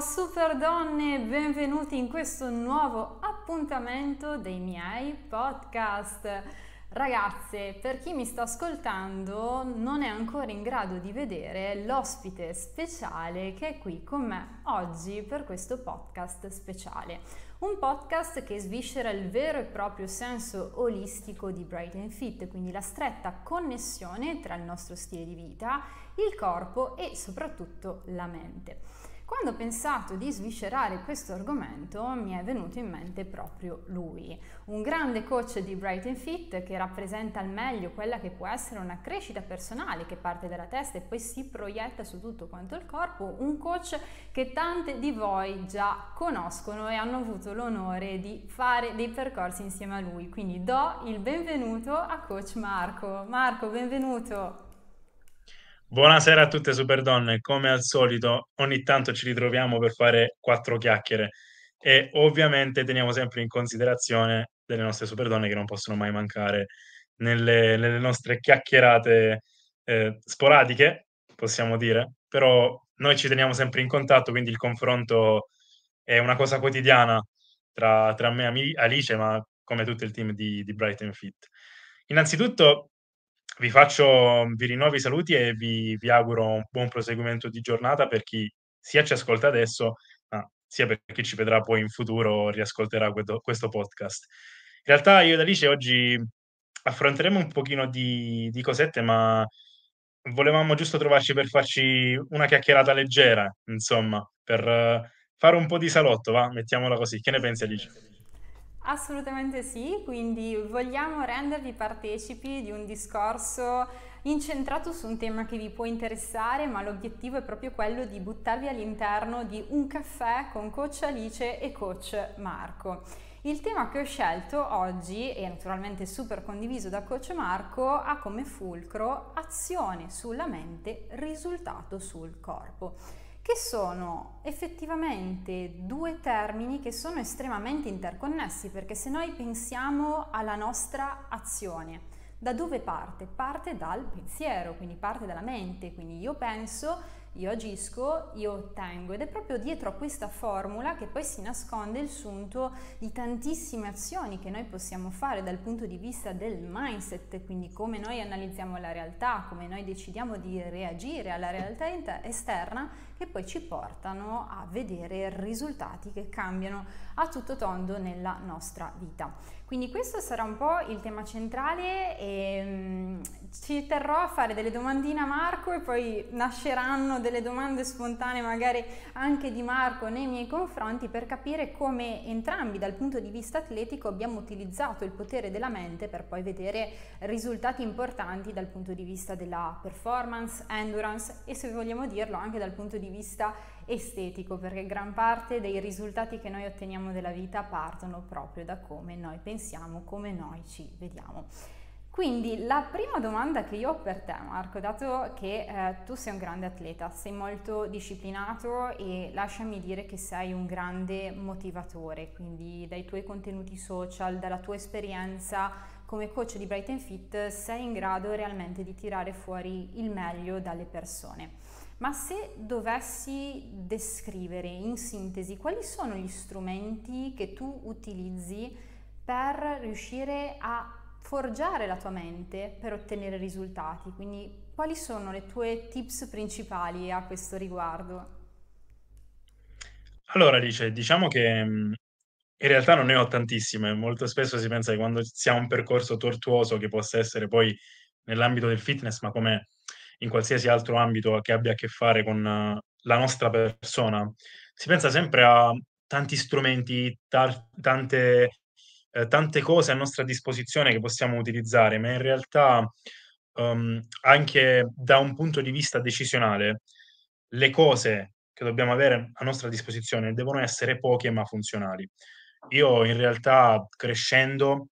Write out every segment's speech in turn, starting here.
super donne, benvenuti in questo nuovo appuntamento dei miei podcast. Ragazze, per chi mi sta ascoltando non è ancora in grado di vedere l'ospite speciale che è qui con me oggi per questo podcast speciale. Un podcast che sviscera il vero e proprio senso olistico di Bright and Fit, quindi la stretta connessione tra il nostro stile di vita, il corpo e soprattutto la mente. Quando ho pensato di sviscerare questo argomento mi è venuto in mente proprio lui, un grande coach di Bright Fit che rappresenta al meglio quella che può essere una crescita personale che parte dalla testa e poi si proietta su tutto quanto il corpo, un coach che tante di voi già conoscono e hanno avuto l'onore di fare dei percorsi insieme a lui. Quindi do il benvenuto a coach Marco. Marco, benvenuto. Buonasera a tutte super donne, come al solito ogni tanto ci ritroviamo per fare quattro chiacchiere e ovviamente teniamo sempre in considerazione delle nostre super donne che non possono mai mancare nelle, nelle nostre chiacchierate eh, sporadiche, possiamo dire, però noi ci teniamo sempre in contatto, quindi il confronto è una cosa quotidiana tra, tra me e Alice, ma come tutto il team di, di Bright Fit. Innanzitutto vi faccio, vi rinnovo i saluti e vi, vi auguro un buon proseguimento di giornata per chi sia ci ascolta adesso, ma sia per chi ci vedrà poi in futuro riascolterà questo, questo podcast. In realtà io ed Alice oggi affronteremo un pochino di, di cosette, ma volevamo giusto trovarci per farci una chiacchierata leggera, insomma, per fare un po' di salotto, va? Mettiamola così. Che ne pensi Alice? Assolutamente sì, quindi vogliamo rendervi partecipi di un discorso incentrato su un tema che vi può interessare, ma l'obiettivo è proprio quello di buttarvi all'interno di un caffè con coach Alice e coach Marco. Il tema che ho scelto oggi, e naturalmente super condiviso da coach Marco, ha come fulcro azione sulla mente, risultato sul corpo che sono effettivamente due termini che sono estremamente interconnessi perché se noi pensiamo alla nostra azione, da dove parte? Parte dal pensiero, quindi parte dalla mente, quindi io penso io agisco, io ottengo ed è proprio dietro a questa formula che poi si nasconde il sunto di tantissime azioni che noi possiamo fare dal punto di vista del mindset, quindi come noi analizziamo la realtà, come noi decidiamo di reagire alla realtà esterna che poi ci portano a vedere risultati che cambiano a tutto tondo nella nostra vita. Quindi questo sarà un po' il tema centrale e um, ci terrò a fare delle domandine a Marco e poi nasceranno delle domande spontanee magari anche di Marco nei miei confronti per capire come entrambi dal punto di vista atletico abbiamo utilizzato il potere della mente per poi vedere risultati importanti dal punto di vista della performance, endurance e se vogliamo dirlo anche dal punto di vista estetico perché gran parte dei risultati che noi otteniamo della vita partono proprio da come noi pensiamo, come noi ci vediamo. Quindi la prima domanda che io ho per te Marco, dato che eh, tu sei un grande atleta, sei molto disciplinato e lasciami dire che sei un grande motivatore, quindi dai tuoi contenuti social, dalla tua esperienza come coach di Bright Fit sei in grado realmente di tirare fuori il meglio dalle persone. Ma se dovessi descrivere in sintesi quali sono gli strumenti che tu utilizzi per riuscire a forgiare la tua mente per ottenere risultati, quindi quali sono le tue tips principali a questo riguardo? Allora, Alice, diciamo che mm, in realtà non ne ho tantissime. Molto spesso si pensa che quando si ha un percorso tortuoso che possa essere poi nell'ambito del fitness, ma come in qualsiasi altro ambito che abbia a che fare con uh, la nostra persona, si pensa sempre a tanti strumenti, tar- tante, eh, tante cose a nostra disposizione che possiamo utilizzare, ma in realtà um, anche da un punto di vista decisionale, le cose che dobbiamo avere a nostra disposizione devono essere poche ma funzionali. Io in realtà crescendo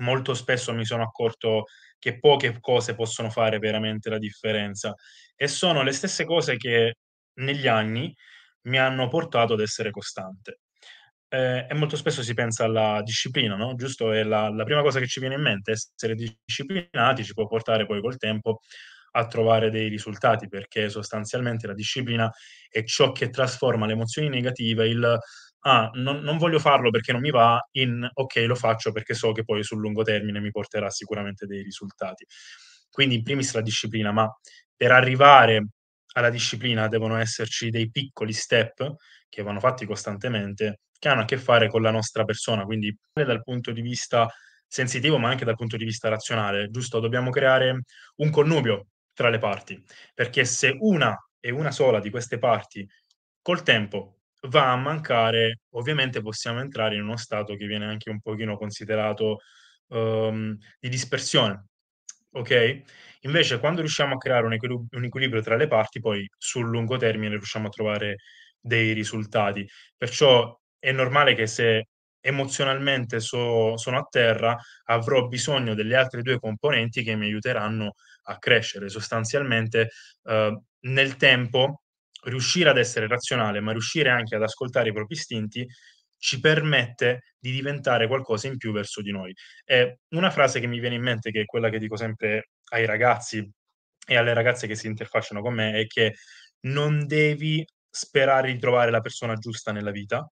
molto spesso mi sono accorto che poche cose possono fare veramente la differenza e sono le stesse cose che negli anni mi hanno portato ad essere costante. Eh, e molto spesso si pensa alla disciplina, no? Giusto? È la, la prima cosa che ci viene in mente, essere disciplinati ci può portare poi col tempo a trovare dei risultati, perché sostanzialmente la disciplina è ciò che trasforma le emozioni negative, il ah, non, non, voglio farlo perché non mi va, in ok, lo faccio perché so che poi sul lungo termine mi porterà sicuramente dei risultati. Quindi in primis la disciplina, ma per arrivare alla disciplina devono esserci dei piccoli step che vanno fatti costantemente, che hanno a che fare con la nostra persona, quindi dal punto di vista sensitivo, ma anche dal punto di vista razionale, giusto? Dobbiamo creare un connubio tra le parti, perché se una e una sola di queste parti col tempo va a mancare, ovviamente possiamo entrare in uno stato che viene anche un pochino considerato um, di dispersione, ok? Invece quando riusciamo a creare un, equilib- un equilibrio tra le parti, poi sul lungo termine riusciamo a trovare dei risultati. Perciò è normale che se emozionalmente so, sono a terra, avrò bisogno delle altre due componenti che mi aiuteranno a crescere. Sostanzialmente eh, nel tempo riuscire ad essere razionale, ma riuscire anche ad ascoltare i propri istinti, ci permette di diventare qualcosa in più verso di noi. E una frase che mi viene in mente, che è quella che dico sempre ai ragazzi e alle ragazze che si interfacciano con me, è che non devi sperare di trovare la persona giusta nella vita,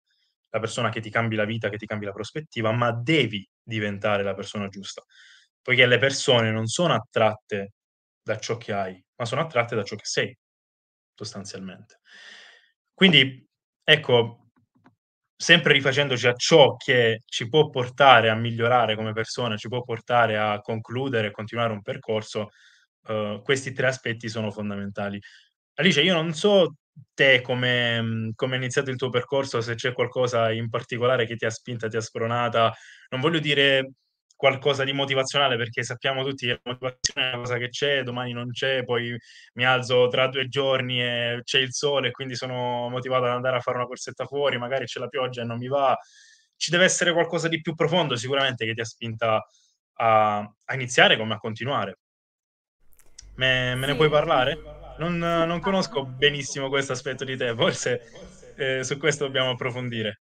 la persona che ti cambi la vita, che ti cambi la prospettiva, ma devi diventare la persona giusta, poiché le persone non sono attratte da ciò che hai, ma sono attratte da ciò che sei sostanzialmente. Quindi, ecco, sempre rifacendoci a ciò che ci può portare a migliorare come persone, ci può portare a concludere e continuare un percorso, uh, questi tre aspetti sono fondamentali. Alice, io non so te come, come è iniziato il tuo percorso, se c'è qualcosa in particolare che ti ha spinta, ti ha spronata, non voglio dire qualcosa di motivazionale perché sappiamo tutti che la motivazione è una cosa che c'è, domani non c'è, poi mi alzo tra due giorni e c'è il sole e quindi sono motivato ad andare a fare una corsetta fuori, magari c'è la pioggia e non mi va. Ci deve essere qualcosa di più profondo sicuramente che ti ha spinta a, a iniziare come a continuare. Me, me sì. ne puoi parlare? Non, non, conosco benissimo questo aspetto di te, forse eh, su questo dobbiamo approfondire.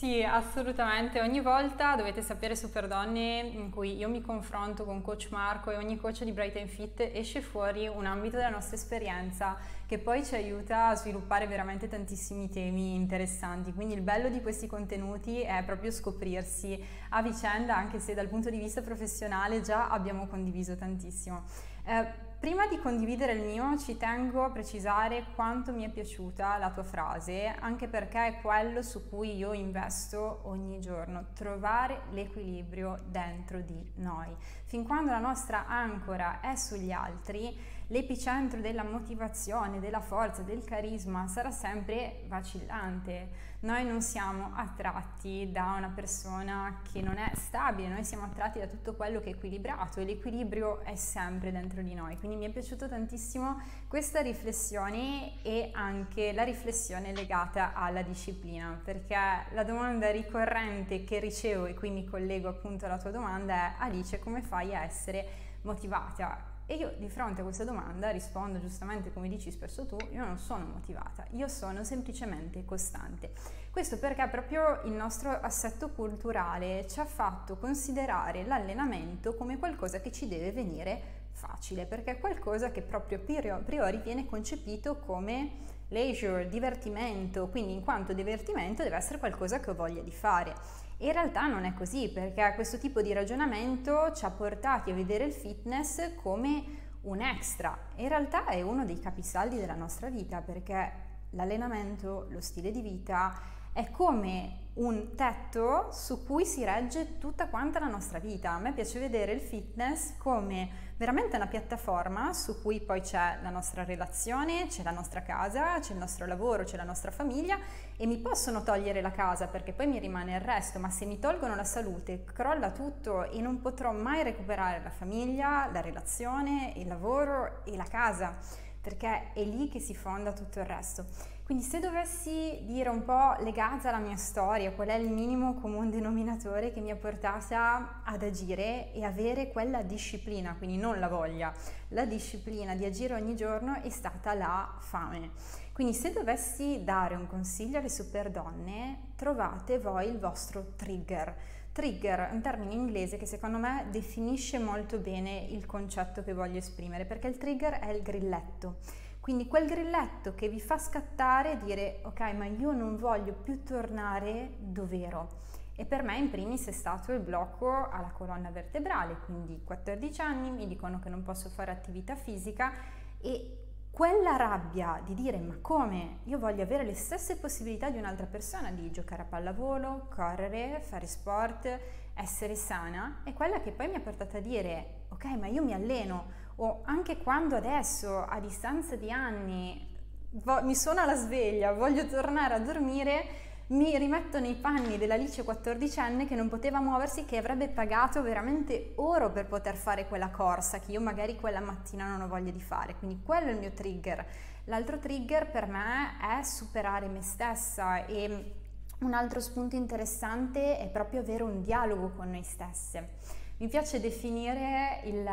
Sì, assolutamente. Ogni volta dovete sapere Super Donne in cui io mi confronto con coach Marco e ogni coach di Bright and Fit esce fuori un ambito della nostra esperienza che poi ci aiuta a sviluppare veramente tantissimi temi interessanti. Quindi il bello di questi contenuti è proprio scoprirsi a vicenda, anche se dal punto di vista professionale già abbiamo condiviso tantissimo. Eh, Prima di condividere il mio ci tengo a precisare quanto mi è piaciuta la tua frase, anche perché è quello su cui io investo ogni giorno, trovare l'equilibrio dentro di noi. Fin quando la nostra ancora è sugli altri, l'epicentro della motivazione, della forza, del carisma sarà sempre vacillante. Noi non siamo attratti da una persona che non è stabile, noi siamo attratti da tutto quello che è equilibrato e l'equilibrio è sempre dentro di noi. Quindi mi è piaciuto tantissimo questa riflessione e anche la riflessione legata alla disciplina, perché la domanda ricorrente che ricevo e qui mi collego appunto alla tua domanda è Alice come fai a essere motivata? E io di fronte a questa domanda rispondo giustamente come dici spesso tu, io non sono motivata, io sono semplicemente costante. Questo perché proprio il nostro assetto culturale ci ha fatto considerare l'allenamento come qualcosa che ci deve venire facile, perché è qualcosa che proprio a priori viene concepito come leisure, divertimento, quindi in quanto divertimento deve essere qualcosa che ho voglia di fare. In realtà non è così perché questo tipo di ragionamento ci ha portati a vedere il fitness come un extra. In realtà è uno dei capisaldi della nostra vita perché l'allenamento, lo stile di vita è come un tetto su cui si regge tutta quanta la nostra vita. A me piace vedere il fitness come veramente una piattaforma su cui poi c'è la nostra relazione, c'è la nostra casa, c'è il nostro lavoro, c'è la nostra famiglia e mi possono togliere la casa perché poi mi rimane il resto, ma se mi tolgono la salute crolla tutto e non potrò mai recuperare la famiglia, la relazione, il lavoro e la casa perché è lì che si fonda tutto il resto. Quindi se dovessi dire un po' legata alla mia storia, qual è il minimo comune denominatore che mi ha portata ad agire e avere quella disciplina, quindi non la voglia, la disciplina di agire ogni giorno è stata la fame. Quindi se dovessi dare un consiglio alle super donne, trovate voi il vostro trigger. Trigger è un termine inglese che secondo me definisce molto bene il concetto che voglio esprimere, perché il trigger è il grilletto. Quindi quel grilletto che vi fa scattare e dire ok ma io non voglio più tornare dove ero. E per me in primis è stato il blocco alla colonna vertebrale, quindi 14 anni mi dicono che non posso fare attività fisica e quella rabbia di dire ma come io voglio avere le stesse possibilità di un'altra persona di giocare a pallavolo, correre, fare sport, essere sana, è quella che poi mi ha portato a dire ok ma io mi alleno, o anche quando adesso, a distanza di anni, vo- mi suona la sveglia, voglio tornare a dormire, mi rimetto nei panni dell'Alice 14enne che non poteva muoversi, che avrebbe pagato veramente oro per poter fare quella corsa che io magari quella mattina non ho voglia di fare. Quindi quello è il mio trigger. L'altro trigger per me è superare me stessa e un altro spunto interessante è proprio avere un dialogo con noi stesse. Mi piace definire il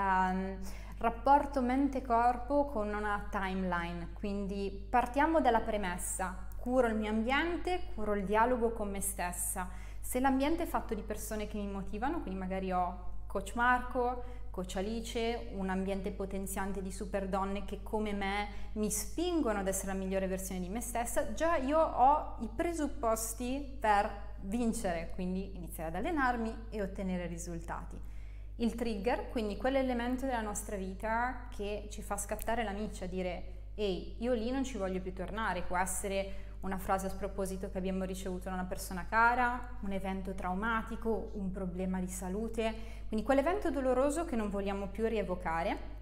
rapporto mente-corpo con una timeline, quindi partiamo dalla premessa, curo il mio ambiente, curo il dialogo con me stessa. Se l'ambiente è fatto di persone che mi motivano, quindi magari ho coach Marco, coach Alice, un ambiente potenziante di super donne che come me mi spingono ad essere la migliore versione di me stessa, già io ho i presupposti per vincere, quindi iniziare ad allenarmi e ottenere risultati il trigger, quindi quell'elemento della nostra vita che ci fa scattare la miccia, dire ehi, io lì non ci voglio più tornare, può essere una frase a sproposito che abbiamo ricevuto da una persona cara, un evento traumatico, un problema di salute, quindi quell'evento doloroso che non vogliamo più rievocare.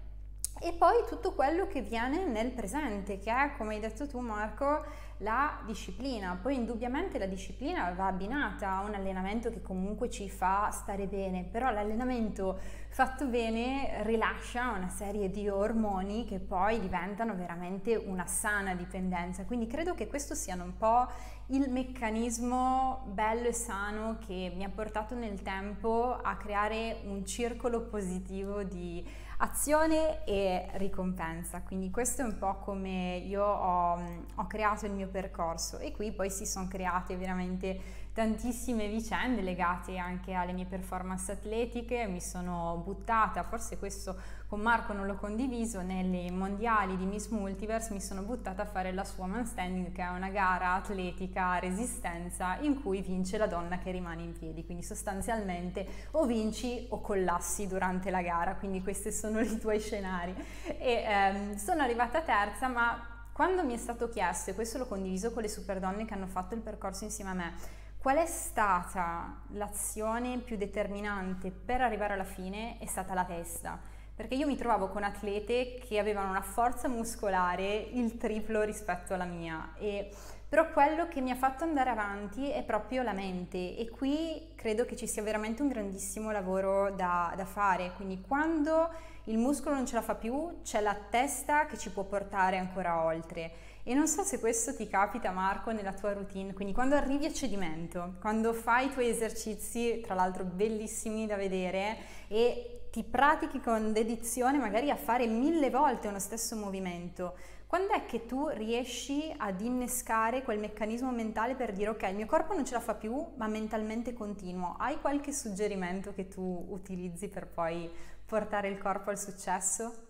E poi tutto quello che viene nel presente, che è, come hai detto tu Marco, la disciplina. Poi indubbiamente la disciplina va abbinata a un allenamento che comunque ci fa stare bene, però l'allenamento fatto bene rilascia una serie di ormoni che poi diventano veramente una sana dipendenza. Quindi credo che questo sia un po' il meccanismo bello e sano che mi ha portato nel tempo a creare un circolo positivo di azione e ricompensa. Quindi questo è un po' come io ho, ho creato il mio percorso e qui poi si sono create veramente tantissime vicende legate anche alle mie performance atletiche, mi sono buttata, forse questo con Marco non l'ho condiviso, nelle mondiali di Miss Multiverse mi sono buttata a fare la sua man standing che è una gara atletica a resistenza in cui vince la donna che rimane in piedi, quindi sostanzialmente o vinci o collassi durante la gara, quindi questi sono i tuoi scenari. E ehm, sono arrivata terza ma quando mi è stato chiesto, e questo l'ho condiviso con le super donne che hanno fatto il percorso insieme a me, Qual è stata l'azione più determinante per arrivare alla fine? È stata la testa, perché io mi trovavo con atlete che avevano una forza muscolare il triplo rispetto alla mia. E però quello che mi ha fatto andare avanti è proprio la mente. E qui credo che ci sia veramente un grandissimo lavoro da, da fare, quindi quando il muscolo non ce la fa più c'è la testa che ci può portare ancora oltre e non so se questo ti capita Marco nella tua routine, quindi quando arrivi a cedimento, quando fai i tuoi esercizi, tra l'altro bellissimi da vedere, e ti pratichi con dedizione magari a fare mille volte uno stesso movimento, quando è che tu riesci ad innescare quel meccanismo mentale per dire ok, il mio corpo non ce la fa più, ma mentalmente continuo? Hai qualche suggerimento che tu utilizzi per poi portare il corpo al successo?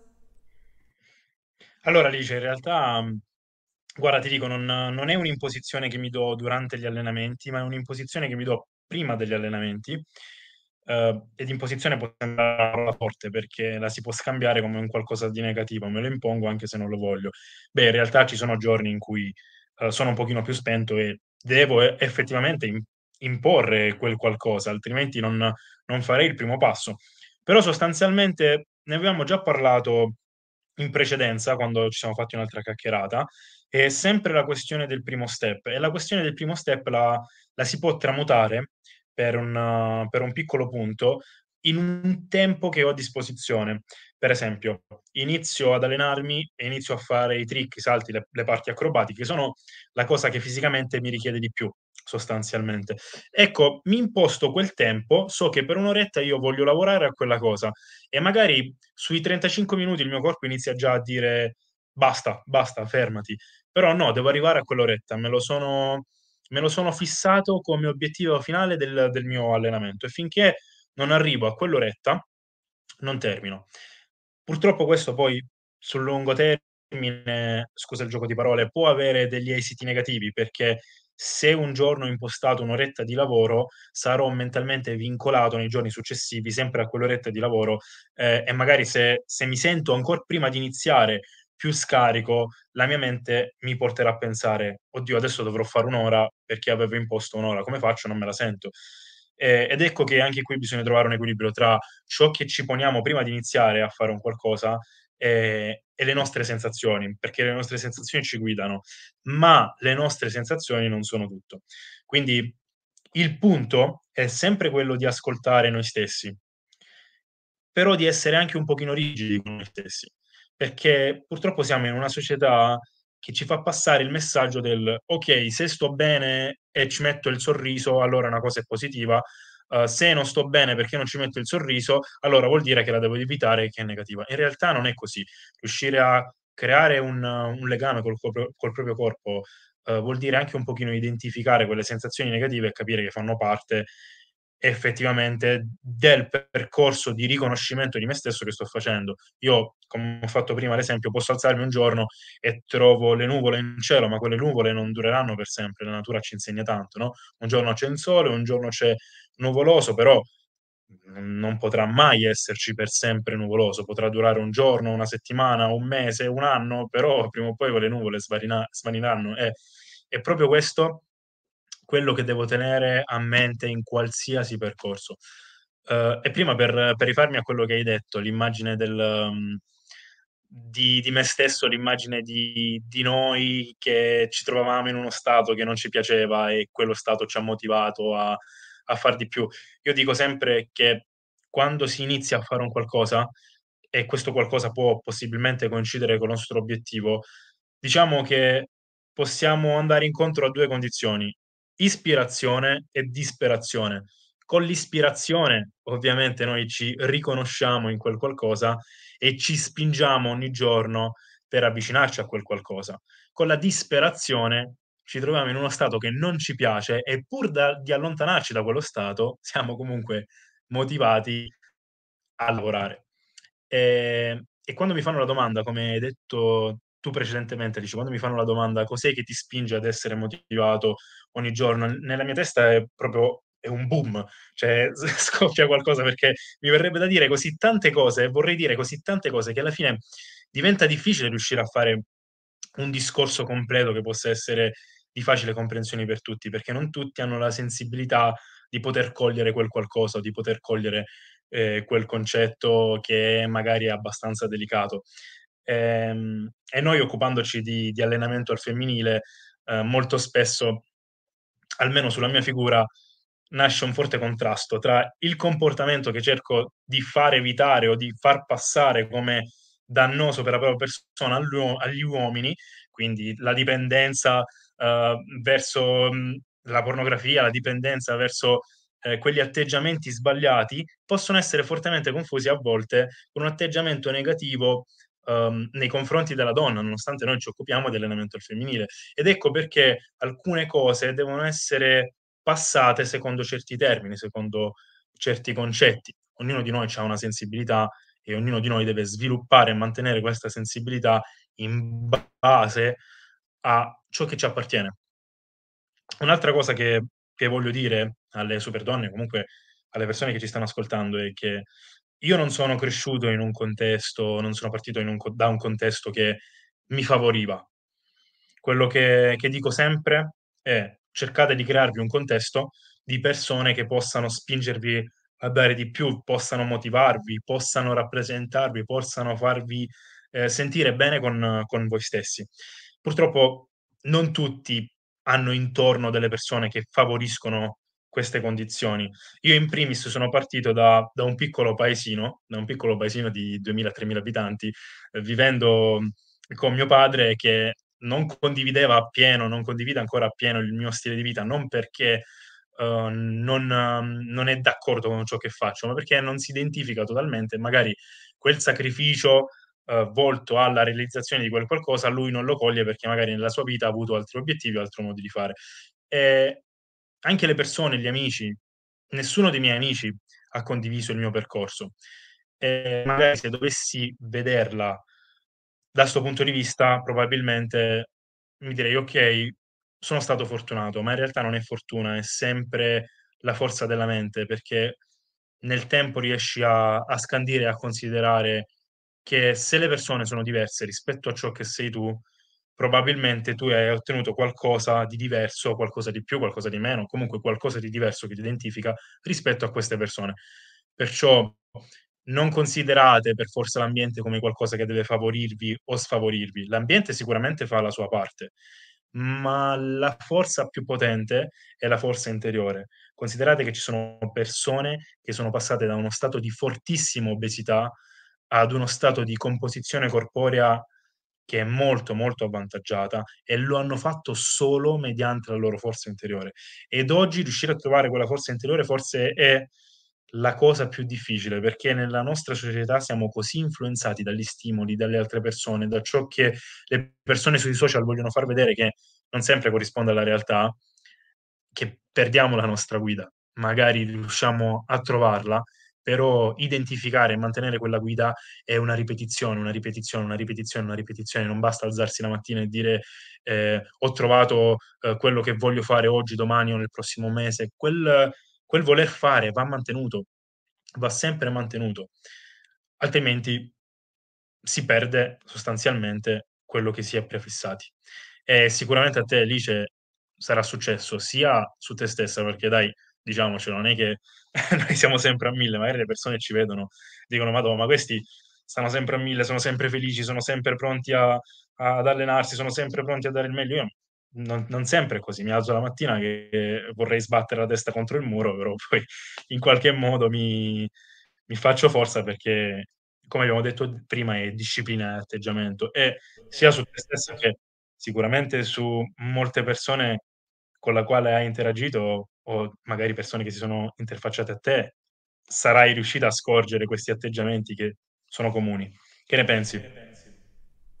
Allora, Alice, in realtà Guarda, ti dico, non, non è un'imposizione che mi do durante gli allenamenti, ma è un'imposizione che mi do prima degli allenamenti. Eh, ed imposizione può sembrare forte perché la si può scambiare come un qualcosa di negativo, me lo impongo anche se non lo voglio. Beh, in realtà ci sono giorni in cui eh, sono un pochino più spento e devo effettivamente imporre quel qualcosa, altrimenti non, non farei il primo passo. Però sostanzialmente ne avevamo già parlato in precedenza, quando ci siamo fatti un'altra chiacchierata, è sempre la questione del primo step e la questione del primo step la, la si può tramutare per un, per un piccolo punto in un tempo che ho a disposizione. Per esempio, inizio ad allenarmi e inizio a fare i trick, i salti, le le parti acrobatiche, sono la cosa che fisicamente mi richiede di più, sostanzialmente. Ecco, mi imposto quel tempo, so che per 1 oretta io voglio lavorare a quella cosa e magari sui 35 minuti il mio corpo inizia già a dire: "Basta, basta, fermati." Però no, devo arrivare a quell'oretta, me lo sono me lo sono fissato come obiettivo finale del del mio allenamento e finché non arrivo a quell'oretta non termino. Purtroppo questo poi sul lungo termine, scusa il gioco di parole, può avere degli esiti negativi, perché se un giorno ho impostato 1 oretta di lavoro, sarò mentalmente vincolato nei giorni successivi sempre a quell'oretta di lavoro, ehm, e magari se se mi sento ancor prima di iniziare più scarico, la mia mente mi porterà a pensare: "Oddio adesso dovrò fare 1 ora perché avevo imposto 1 ora, come faccio? Non me la sento." Ehm, ed ecco che anche qui bisogna trovare un equilibrio tra ciò che ci poniamo prima di iniziare a fare un qualcosa, ehm, e le nostre sensazioni, perché le nostre sensazioni ci guidano, ma le nostre sensazioni non sono tutto. Quindi il punto è sempre quello di ascoltare noi stessi però di essere anche un pochino rigidi con noi stessi, perché purtroppo siamo in una società che ci fa passare il messaggio del: "Okay, se sto bene e ci metto il sorriso, allora una cosa è positiva, uhm, se non sto bene perché non ci metto il sorriso, allora vuol dire che la devo evitare, che è negativa." In realtà non è così. Riuscire a creare un un legame col col proprio corpo, uhm, vuol dire anche un pochino identificare quelle sensazioni negative e capire che fanno parte effettivamente del percorso di riconoscimento di me stesso che sto facendo. Io, come ho fatto prima l'esempio, posso alzarmi un giorno e trovo le nuvole in cielo, ma quelle nuvole non dureranno per sempre, la natura ci insegna tanto, no, un giorno c'è il sole, un giorno c'è nuvoloso, però non potrà mai esserci per sempre nuvoloso, potrà durare 1 giorno, 1 settimana, 1 mese, 1 anno, però prima o poi quelle nuvole svarina svaniranno. E è proprio questo quello che devo tenere a mente in qualsiasi percorso. Uhm, e prima per per rifarmi a quello che hai detto, l'immagine del mhmm, di di me stesso, l'immagine di di noi che ci trovavamo in uno stato che non ci piaceva e quello stato ci ha motivato a a far di più. Io dico sempre che quando si inizia a fare un qualcosa, e questo qualcosa può possibilmente coincidere col nostro obiettivo, diciamo che possiamo andare incontro a 2 condizioni: ispirazione e disperazione. Con l'ispirazione, ovviamente, noi ci riconosciamo in quel qualcosa e ci spingiamo ogni giorno per avvicinarci a quel qualcosa. Con la disperazione ci troviamo in uno stato che non ci piace e pur da di allontanarci da quello stato, siamo comunque motivati a lavorare. Ehm, e quando mi fanno la domanda, come hai detto tu precedentemente, dici: "Quando mi fanno la domanda: cos'è che ti spinge ad essere motivato ogni giorno?" Nella mia testa è proprio è un boom, cioè scoppia qualcosa perché mi verrebbe da dire così tante cose vorrei dire così tante cose che alla fine diventa difficile riuscire a fare un discorso completo che possa essere di facile comprensione per tutti, perché non tutti hanno la sensibilità di poter cogliere quel qualcosa, di poter cogliere, ehm, quel concetto che magari è abbastanza delicato. Ehm, e noi occupandoci di di allenamento al femminile, uhm, molto spesso, almeno sulla mia figura, nasce un forte contrasto tra il comportamento che cerco di far evitare o di far passare come dannoso per la propria persona agli uomini, quindi la dipendenza, uhm, verso, mhmm, la pornografia, la dipendenza verso, ehm, quegli atteggiamenti sbagliati, possono essere fortemente confusi a volte con un atteggiamento negativo, uhm, nei confronti della donna, nonostante noi ci occupiamo di allenamento al femminile. Ed ecco perché alcune cose devono essere passate secondo certi termini, secondo certi concetti. Ognuno di noi c'ha una sensibilità e ognuno di noi deve sviluppare e mantenere questa sensibilità in base a ciò che ci appartiene. Un'altra cosa che che voglio dire alle super donne, comunque alle persone che ci stanno ascoltando, è che io non sono cresciuto in un contesto non sono partito un da un contesto che mi favoriva. Quello che che dico sempre è: cercate di crearvi un contesto di persone che possano spingervi a dare di più, possano motivarvi, possano rappresentarvi, possano farvi, ehm, sentire bene con con voi stessi. Purtroppo non tutti hanno intorno delle persone che favoriscono queste condizioni. Io in primis sono partito da, da un piccolo paesino, da un piccolo paesino di 2000-3000 abitanti, eh, vivendo con mio padre che non condivideva appieno, non condivide ancora appieno il mio stile di vita, non perché uh, non, non, è d'accordo con ciò che faccio, ma perché non si identifica totalmente, magari quel sacrificio uh, volto alla realizzazione di quel qualcosa, lui non lo coglie perché magari nella sua vita ha avuto altri obiettivi o altri modi di fare. E anche le persone, gli amici, nessuno dei miei amici ha condiviso il mio percorso. E magari se dovessi vederla da questo punto di vista, probabilmente mi direi, ok, sono stato fortunato, ma in realtà non è fortuna, è sempre la forza della mente, perché nel tempo riesci a, a scandire a considerare che se le persone sono diverse rispetto a ciò che sei tu, probabilmente tu hai ottenuto qualcosa di diverso, qualcosa di più, qualcosa di meno, comunque qualcosa di diverso che ti identifica rispetto a queste persone. Perciò non considerate per forza l'ambiente come qualcosa che deve favorirvi o sfavorirvi. L'ambiente sicuramente fa la sua parte, ma la forza più potente è la forza interiore. Considerate che ci sono persone che sono passate da uno stato di fortissima obesità ad uno stato di composizione corporea che è molto molto avvantaggiata e lo hanno fatto solo mediante la loro forza interiore. Ed oggi riuscire a trovare quella forza interiore forse è la cosa più difficile perché nella nostra società siamo così influenzati dagli stimoli, dalle altre persone, da ciò che le persone sui social vogliono far vedere che non sempre corrisponde alla realtà, che perdiamo la nostra guida. Magari riusciamo a trovarla, però identificare e mantenere quella guida è una ripetizione, una ripetizione, una ripetizione, una ripetizione. Non basta alzarsi la mattina e dire eh, ho trovato eh, quello che voglio fare oggi, domani o nel prossimo mese. Quel, quel voler fare va mantenuto, va sempre mantenuto, altrimenti si perde sostanzialmente quello che si è prefissati. E sicuramente a te, Alice, sarà successo sia su te stessa, perché dai, diciamocelo, non è che noi siamo sempre a mille, magari le persone ci vedono, dicono, madonna, ma questi stanno sempre a mille, sono sempre felici, sono sempre pronti a, ad allenarsi, sono sempre pronti a dare il meglio. Io non, non, sempre è così, mi alzo la mattina che vorrei sbattere la testa contro il muro, però poi in qualche modo mi, mi faccio forza perché, come abbiamo detto prima, è disciplina e atteggiamento, e sia su te stessa che sicuramente su molte persone con la quale hai interagito o magari persone che si sono interfacciate a te, sarai riuscita a scorgere questi atteggiamenti che sono comuni. Che ne pensi?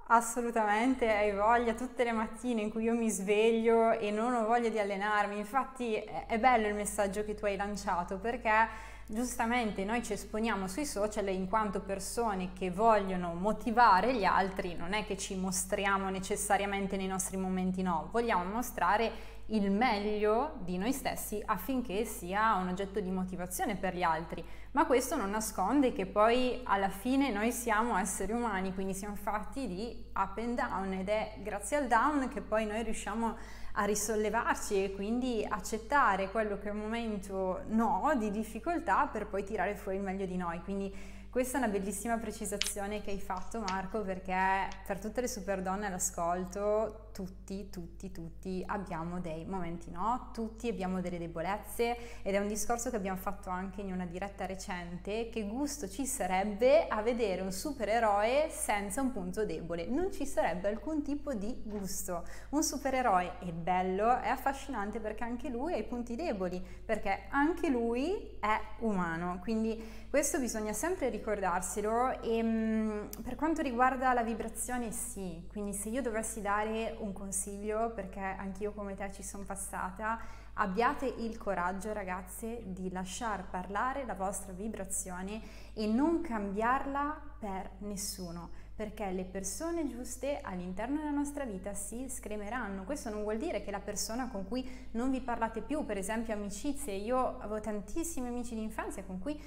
Assolutamente, hai voglia tutte le mattine in cui io mi sveglio e non ho voglia di allenarmi. Infatti è bello il messaggio che tu hai lanciato perché giustamente noi ci esponiamo sui social in quanto persone che vogliono motivare gli altri, non è che ci mostriamo necessariamente nei nostri momenti no, vogliamo mostrare il meglio di noi stessi affinché sia un oggetto di motivazione per gli altri, ma questo non nasconde che poi alla fine noi siamo esseri umani, quindi siamo fatti di up and down ed è grazie al down che poi noi riusciamo a risollevarci e quindi accettare quello che è un momento no di difficoltà per poi tirare fuori il meglio di noi. Quindi questa è una bellissima precisazione che hai fatto Marco perché per tutte le super donne all'ascolto tutti, tutti, tutti abbiamo dei momenti no, tutti abbiamo delle debolezze ed è un discorso che abbiamo fatto anche in una diretta recente, che gusto ci sarebbe a vedere un supereroe senza un punto debole, non ci sarebbe alcun tipo di gusto. Un supereroe è bello, è affascinante perché anche lui ha i punti deboli, perché anche lui è umano, quindi questo bisogna sempre ricordarselo. E mh, per quanto riguarda la vibrazione sì, quindi se io dovessi dare un un consiglio perché anch'io come te ci sono passata. Abbiate il coraggio, ragazze, di lasciar parlare la vostra vibrazione e non cambiarla per nessuno, perché le persone giuste all'interno della nostra vita si scremeranno. Questo non vuol dire che la persona con cui non vi parlate più, per esempio amicizie, io avevo tantissimi amici di infanzia con cui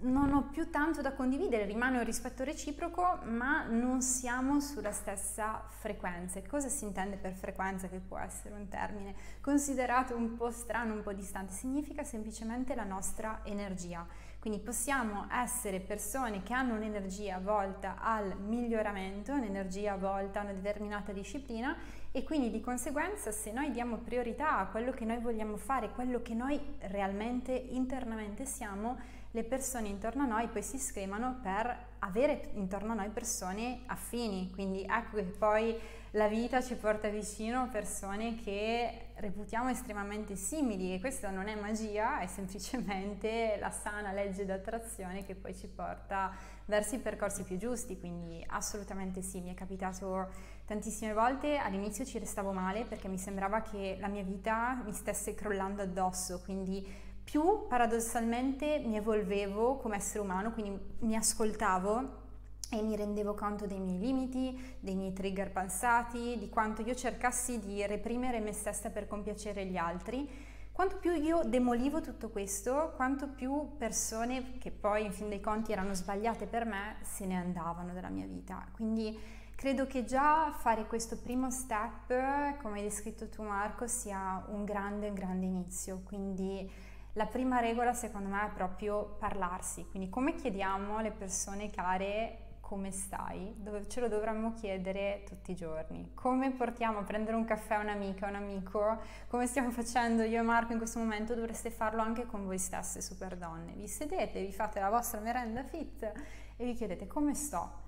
non ho più tanto da condividere, rimane un rispetto reciproco, ma non siamo sulla stessa frequenza. Cosa si intende per frequenza, che può essere un termine considerato un po' strano, un po' distante? Significa semplicemente la nostra energia. Quindi possiamo essere persone che hanno un'energia volta al miglioramento, un'energia volta a una determinata disciplina e quindi di conseguenza se noi diamo priorità a quello che noi vogliamo fare, quello che noi realmente internamente siamo, le persone intorno a noi poi si scremano per avere intorno a noi persone affini. Quindi ecco che poi la vita ci porta vicino persone che reputiamo estremamente simili. E questa non è magia, è semplicemente la sana legge d'attrazione che poi ci porta verso i percorsi più giusti, quindi assolutamente sì, mi è capitato tantissime volte, all'inizio ci restavo male perché mi sembrava che la mia vita mi stesse crollando addosso, quindi più paradossalmente mi evolvevo come essere umano, quindi mi ascoltavo e mi rendevo conto dei miei limiti, dei miei trigger passati, di quanto io cercassi di reprimere me stessa per compiacere gli altri. Quanto più io demolivo tutto questo, quanto più persone che poi in fin dei conti erano sbagliate per me se ne andavano dalla mia vita. Quindi credo che già fare questo primo step, come hai descritto tu Marco, sia un grande, grande inizio. Quindi la prima regola secondo me è proprio parlarsi, quindi come chiediamo alle persone care come stai, dove ce lo dovremmo chiedere tutti i giorni. Come portiamo a prendere un caffè a un'amica, un amico, come stiamo facendo io e Marco in questo momento, dovreste farlo anche con voi stesse super donne. Vi sedete, vi fate la vostra merenda fit e vi chiedete come sto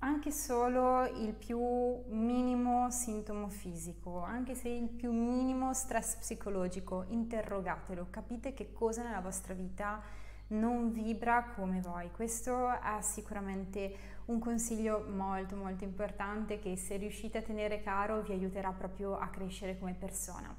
anche solo il più minimo sintomo fisico, anche se il più minimo stress psicologico, interrogatelo, capite che cosa nella vostra vita non vibra come voi. Questo è sicuramente un consiglio molto molto importante che se riuscite a tenere caro vi aiuterà proprio a crescere come persona.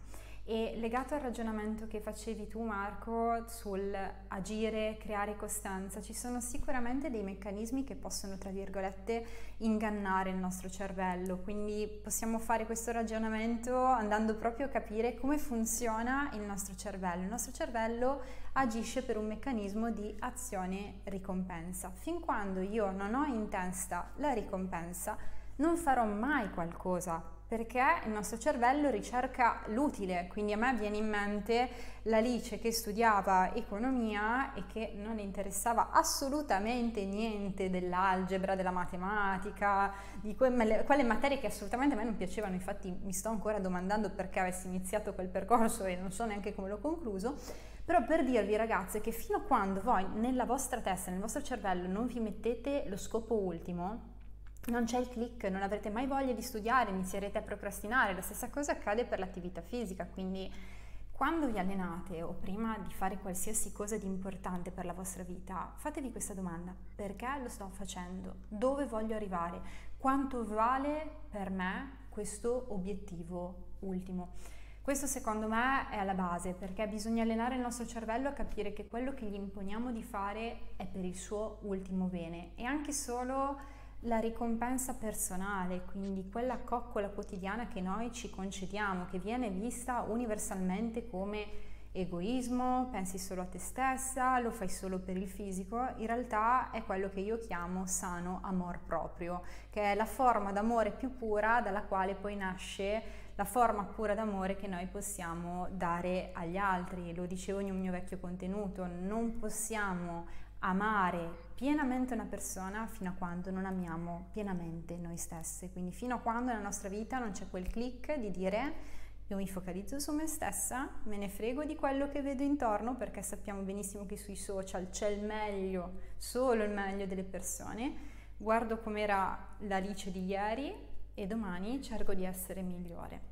E legato al ragionamento che facevi tu Marco sul agire, creare costanza, ci sono sicuramente dei meccanismi che possono, tra virgolette, ingannare il nostro cervello, quindi possiamo fare questo ragionamento andando proprio a capire come funziona il nostro cervello. Il nostro cervello agisce per un meccanismo di azione-ricompensa. Fin quando io non ho in testa la ricompensa, non farò mai qualcosa perché il nostro cervello ricerca l'utile, quindi a me viene in mente l'Alice che studiava economia e che non interessava assolutamente niente dell'algebra, della matematica, di quelle, quelle materie che assolutamente a me non piacevano, infatti mi sto ancora domandando perché avessi iniziato quel percorso e non so neanche come l'ho concluso, però per dirvi ragazze che fino a quando voi nella vostra testa, nel vostro cervello non vi mettete lo scopo ultimo, non c'è il click, non avrete mai voglia di studiare, inizierete a procrastinare. La stessa cosa accade per l'attività fisica, quindi quando vi allenate o prima di fare qualsiasi cosa di importante per la vostra vita, fatevi questa domanda: perché lo sto facendo? Dove voglio arrivare? Quanto vale per me questo obiettivo ultimo? Questo secondo me è alla base perché bisogna allenare il nostro cervello a capire che quello che gli imponiamo di fare è per il suo ultimo bene e anche solo la ricompensa personale, quindi quella coccola quotidiana che noi ci concediamo, che viene vista universalmente come egoismo, pensi solo a te stessa, lo fai solo per il fisico, in realtà è quello che io chiamo sano amor proprio, che è la forma d'amore più pura dalla quale poi nasce la forma pura d'amore che noi possiamo dare agli altri. Lo dicevo in un mio vecchio contenuto, non possiamo amare pienamente una persona fino a quando non amiamo pienamente noi stesse. Quindi fino a quando nella nostra vita non c'è quel click di dire io mi focalizzo su me stessa, me ne frego di quello che vedo intorno perché sappiamo benissimo che sui social c'è il meglio, solo il meglio delle persone. Guardo com'era l'Alice di ieri e domani cerco di essere migliore.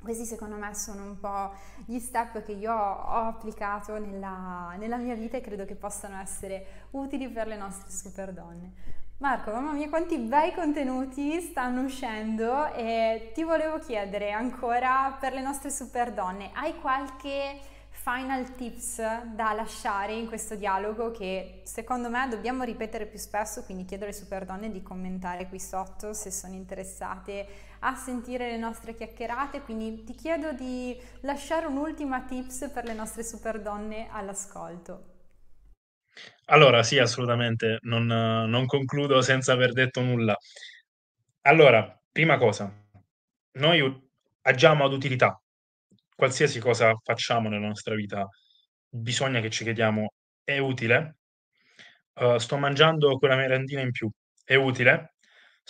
Questi secondo me sono un po' gli step che io ho applicato nella, nella, mia vita e credo che possano essere utili per le nostre super donne. Marco, mamma mia quanti bei contenuti stanno uscendo e ti volevo chiedere ancora per le nostre super donne, hai qualche final tips da lasciare in questo dialogo che secondo me dobbiamo ripetere più spesso, quindi chiedo alle super donne di commentare qui sotto se sono interessate a sentire le nostre chiacchierate, quindi ti chiedo di lasciare un'ultima tips per le nostre super donne all'ascolto. Allora, sì, assolutamente, non, non concludo senza aver detto nulla. Allora, prima cosa, noi agiamo ad utilità. Qualsiasi cosa facciamo nella nostra vita, bisogna che ci chiediamo: è utile? uh, sto mangiando quella merendina in più, è utile?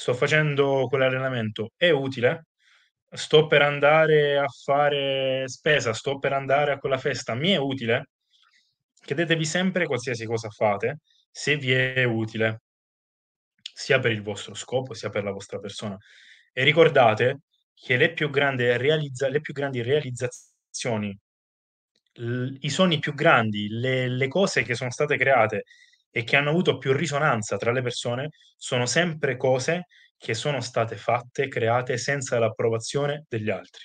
Sto facendo quell'allenamento, è utile? Sto per andare a fare spesa, sto per andare a quella festa, mi è utile? Chiedetevi sempre qualsiasi cosa fate, se vi è utile, sia per il vostro scopo, sia per la vostra persona. E ricordate che le più grandi, realizza- le più grandi realizzazioni, l- i sogni più grandi, le, le cose che sono state create e che hanno avuto più risonanza tra le persone, sono sempre cose che sono state fatte, create senza l'approvazione degli altri.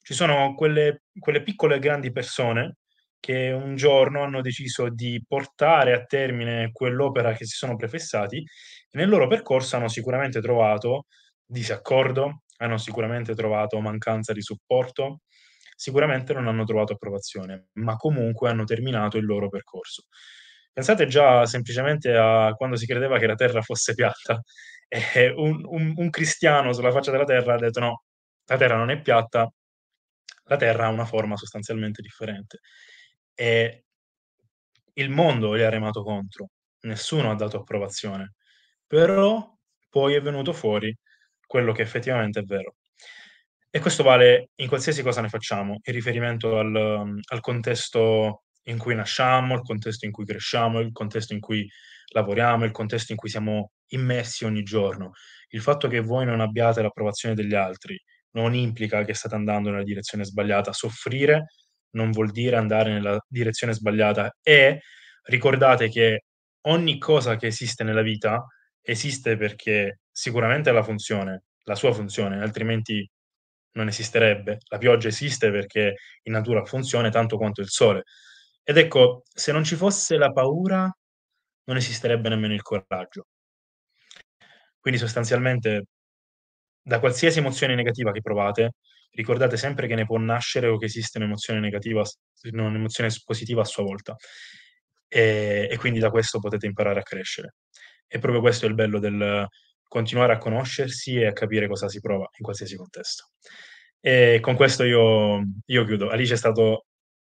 Ci sono quelle, quelle piccole e grandi persone che un giorno hanno deciso di portare a termine quell'opera che si sono prefessati e nel loro percorso hanno sicuramente trovato disaccordo, hanno sicuramente trovato mancanza di supporto, sicuramente non hanno trovato approvazione, ma comunque hanno terminato il loro percorso. Pensate già semplicemente a quando si credeva che la Terra fosse piatta e un, un, un cristiano sulla faccia della Terra ha detto no, la Terra non è piatta, la Terra ha una forma sostanzialmente differente. E il mondo gli ha remato contro, nessuno ha dato approvazione, però poi è venuto fuori quello che effettivamente è vero. E questo vale in qualsiasi cosa ne facciamo, in riferimento al, al contesto in cui nasciamo, il contesto in cui cresciamo, il contesto in cui lavoriamo, il contesto in cui siamo immersi ogni giorno. Il fatto che voi non abbiate l'approvazione degli altri non implica che state andando nella direzione sbagliata. Soffrire non vuol dire andare nella direzione sbagliata e ricordate che ogni cosa che esiste nella vita esiste perché sicuramente ha la funzione, la sua funzione, altrimenti non esisterebbe. La pioggia esiste perché in natura funziona tanto quanto il sole. Ed ecco, se non ci fosse la paura, non esisterebbe nemmeno il coraggio. Quindi sostanzialmente, da qualsiasi emozione negativa che provate, ricordate sempre che ne può nascere o che esiste un'emozione negativa, un'emozione positiva a sua volta. E, e, quindi da questo potete imparare a crescere. E proprio questo è il bello del continuare a conoscersi e a capire cosa si prova in qualsiasi contesto. E con questo io, io chiudo. Alice è stato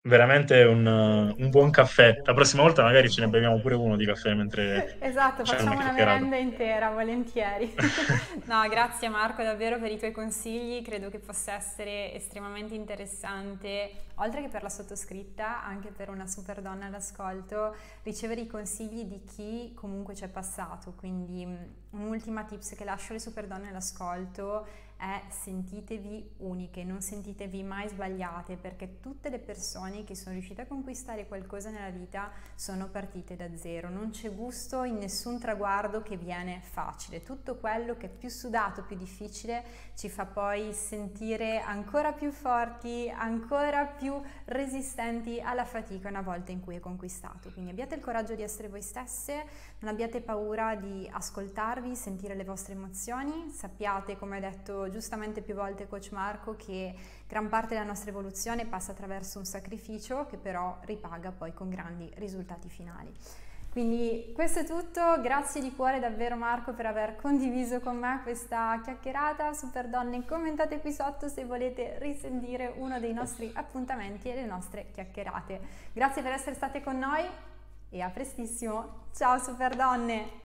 veramente un, un, buon caffè. La prossima volta magari ce ne beviamo pure uno di caffè mentre... Esatto, facciamo una merenda intera, volentieri. no, grazie Marco davvero per i tuoi consigli, credo che possa essere estremamente interessante, oltre che per la sottoscritta, anche per una super donna all'ascolto, ricevere i consigli di chi comunque ci è passato. Quindi un'ultima tips che lascio alle super donne all'ascolto è sentitevi uniche, non sentitevi mai sbagliate perché tutte le persone che sono riuscite a conquistare qualcosa nella vita sono partite da zero, non c'è gusto in nessun traguardo che viene facile, tutto quello che è più sudato, più difficile ci fa poi sentire ancora più forti, ancora più resistenti alla fatica una volta in cui è conquistato, quindi abbiate il coraggio di essere voi stesse, non abbiate paura di ascoltarvi, sentire le vostre emozioni, sappiate come ho detto giustamente più volte coach Marco che gran parte della nostra evoluzione passa attraverso un sacrificio che però ripaga poi con grandi risultati finali. Quindi questo è tutto, grazie di cuore davvero Marco per aver condiviso con me questa chiacchierata. Super donne, commentate qui sotto se volete risentire uno dei nostri appuntamenti e le nostre chiacchierate. Grazie per essere state con noi e a prestissimo. Ciao super donne!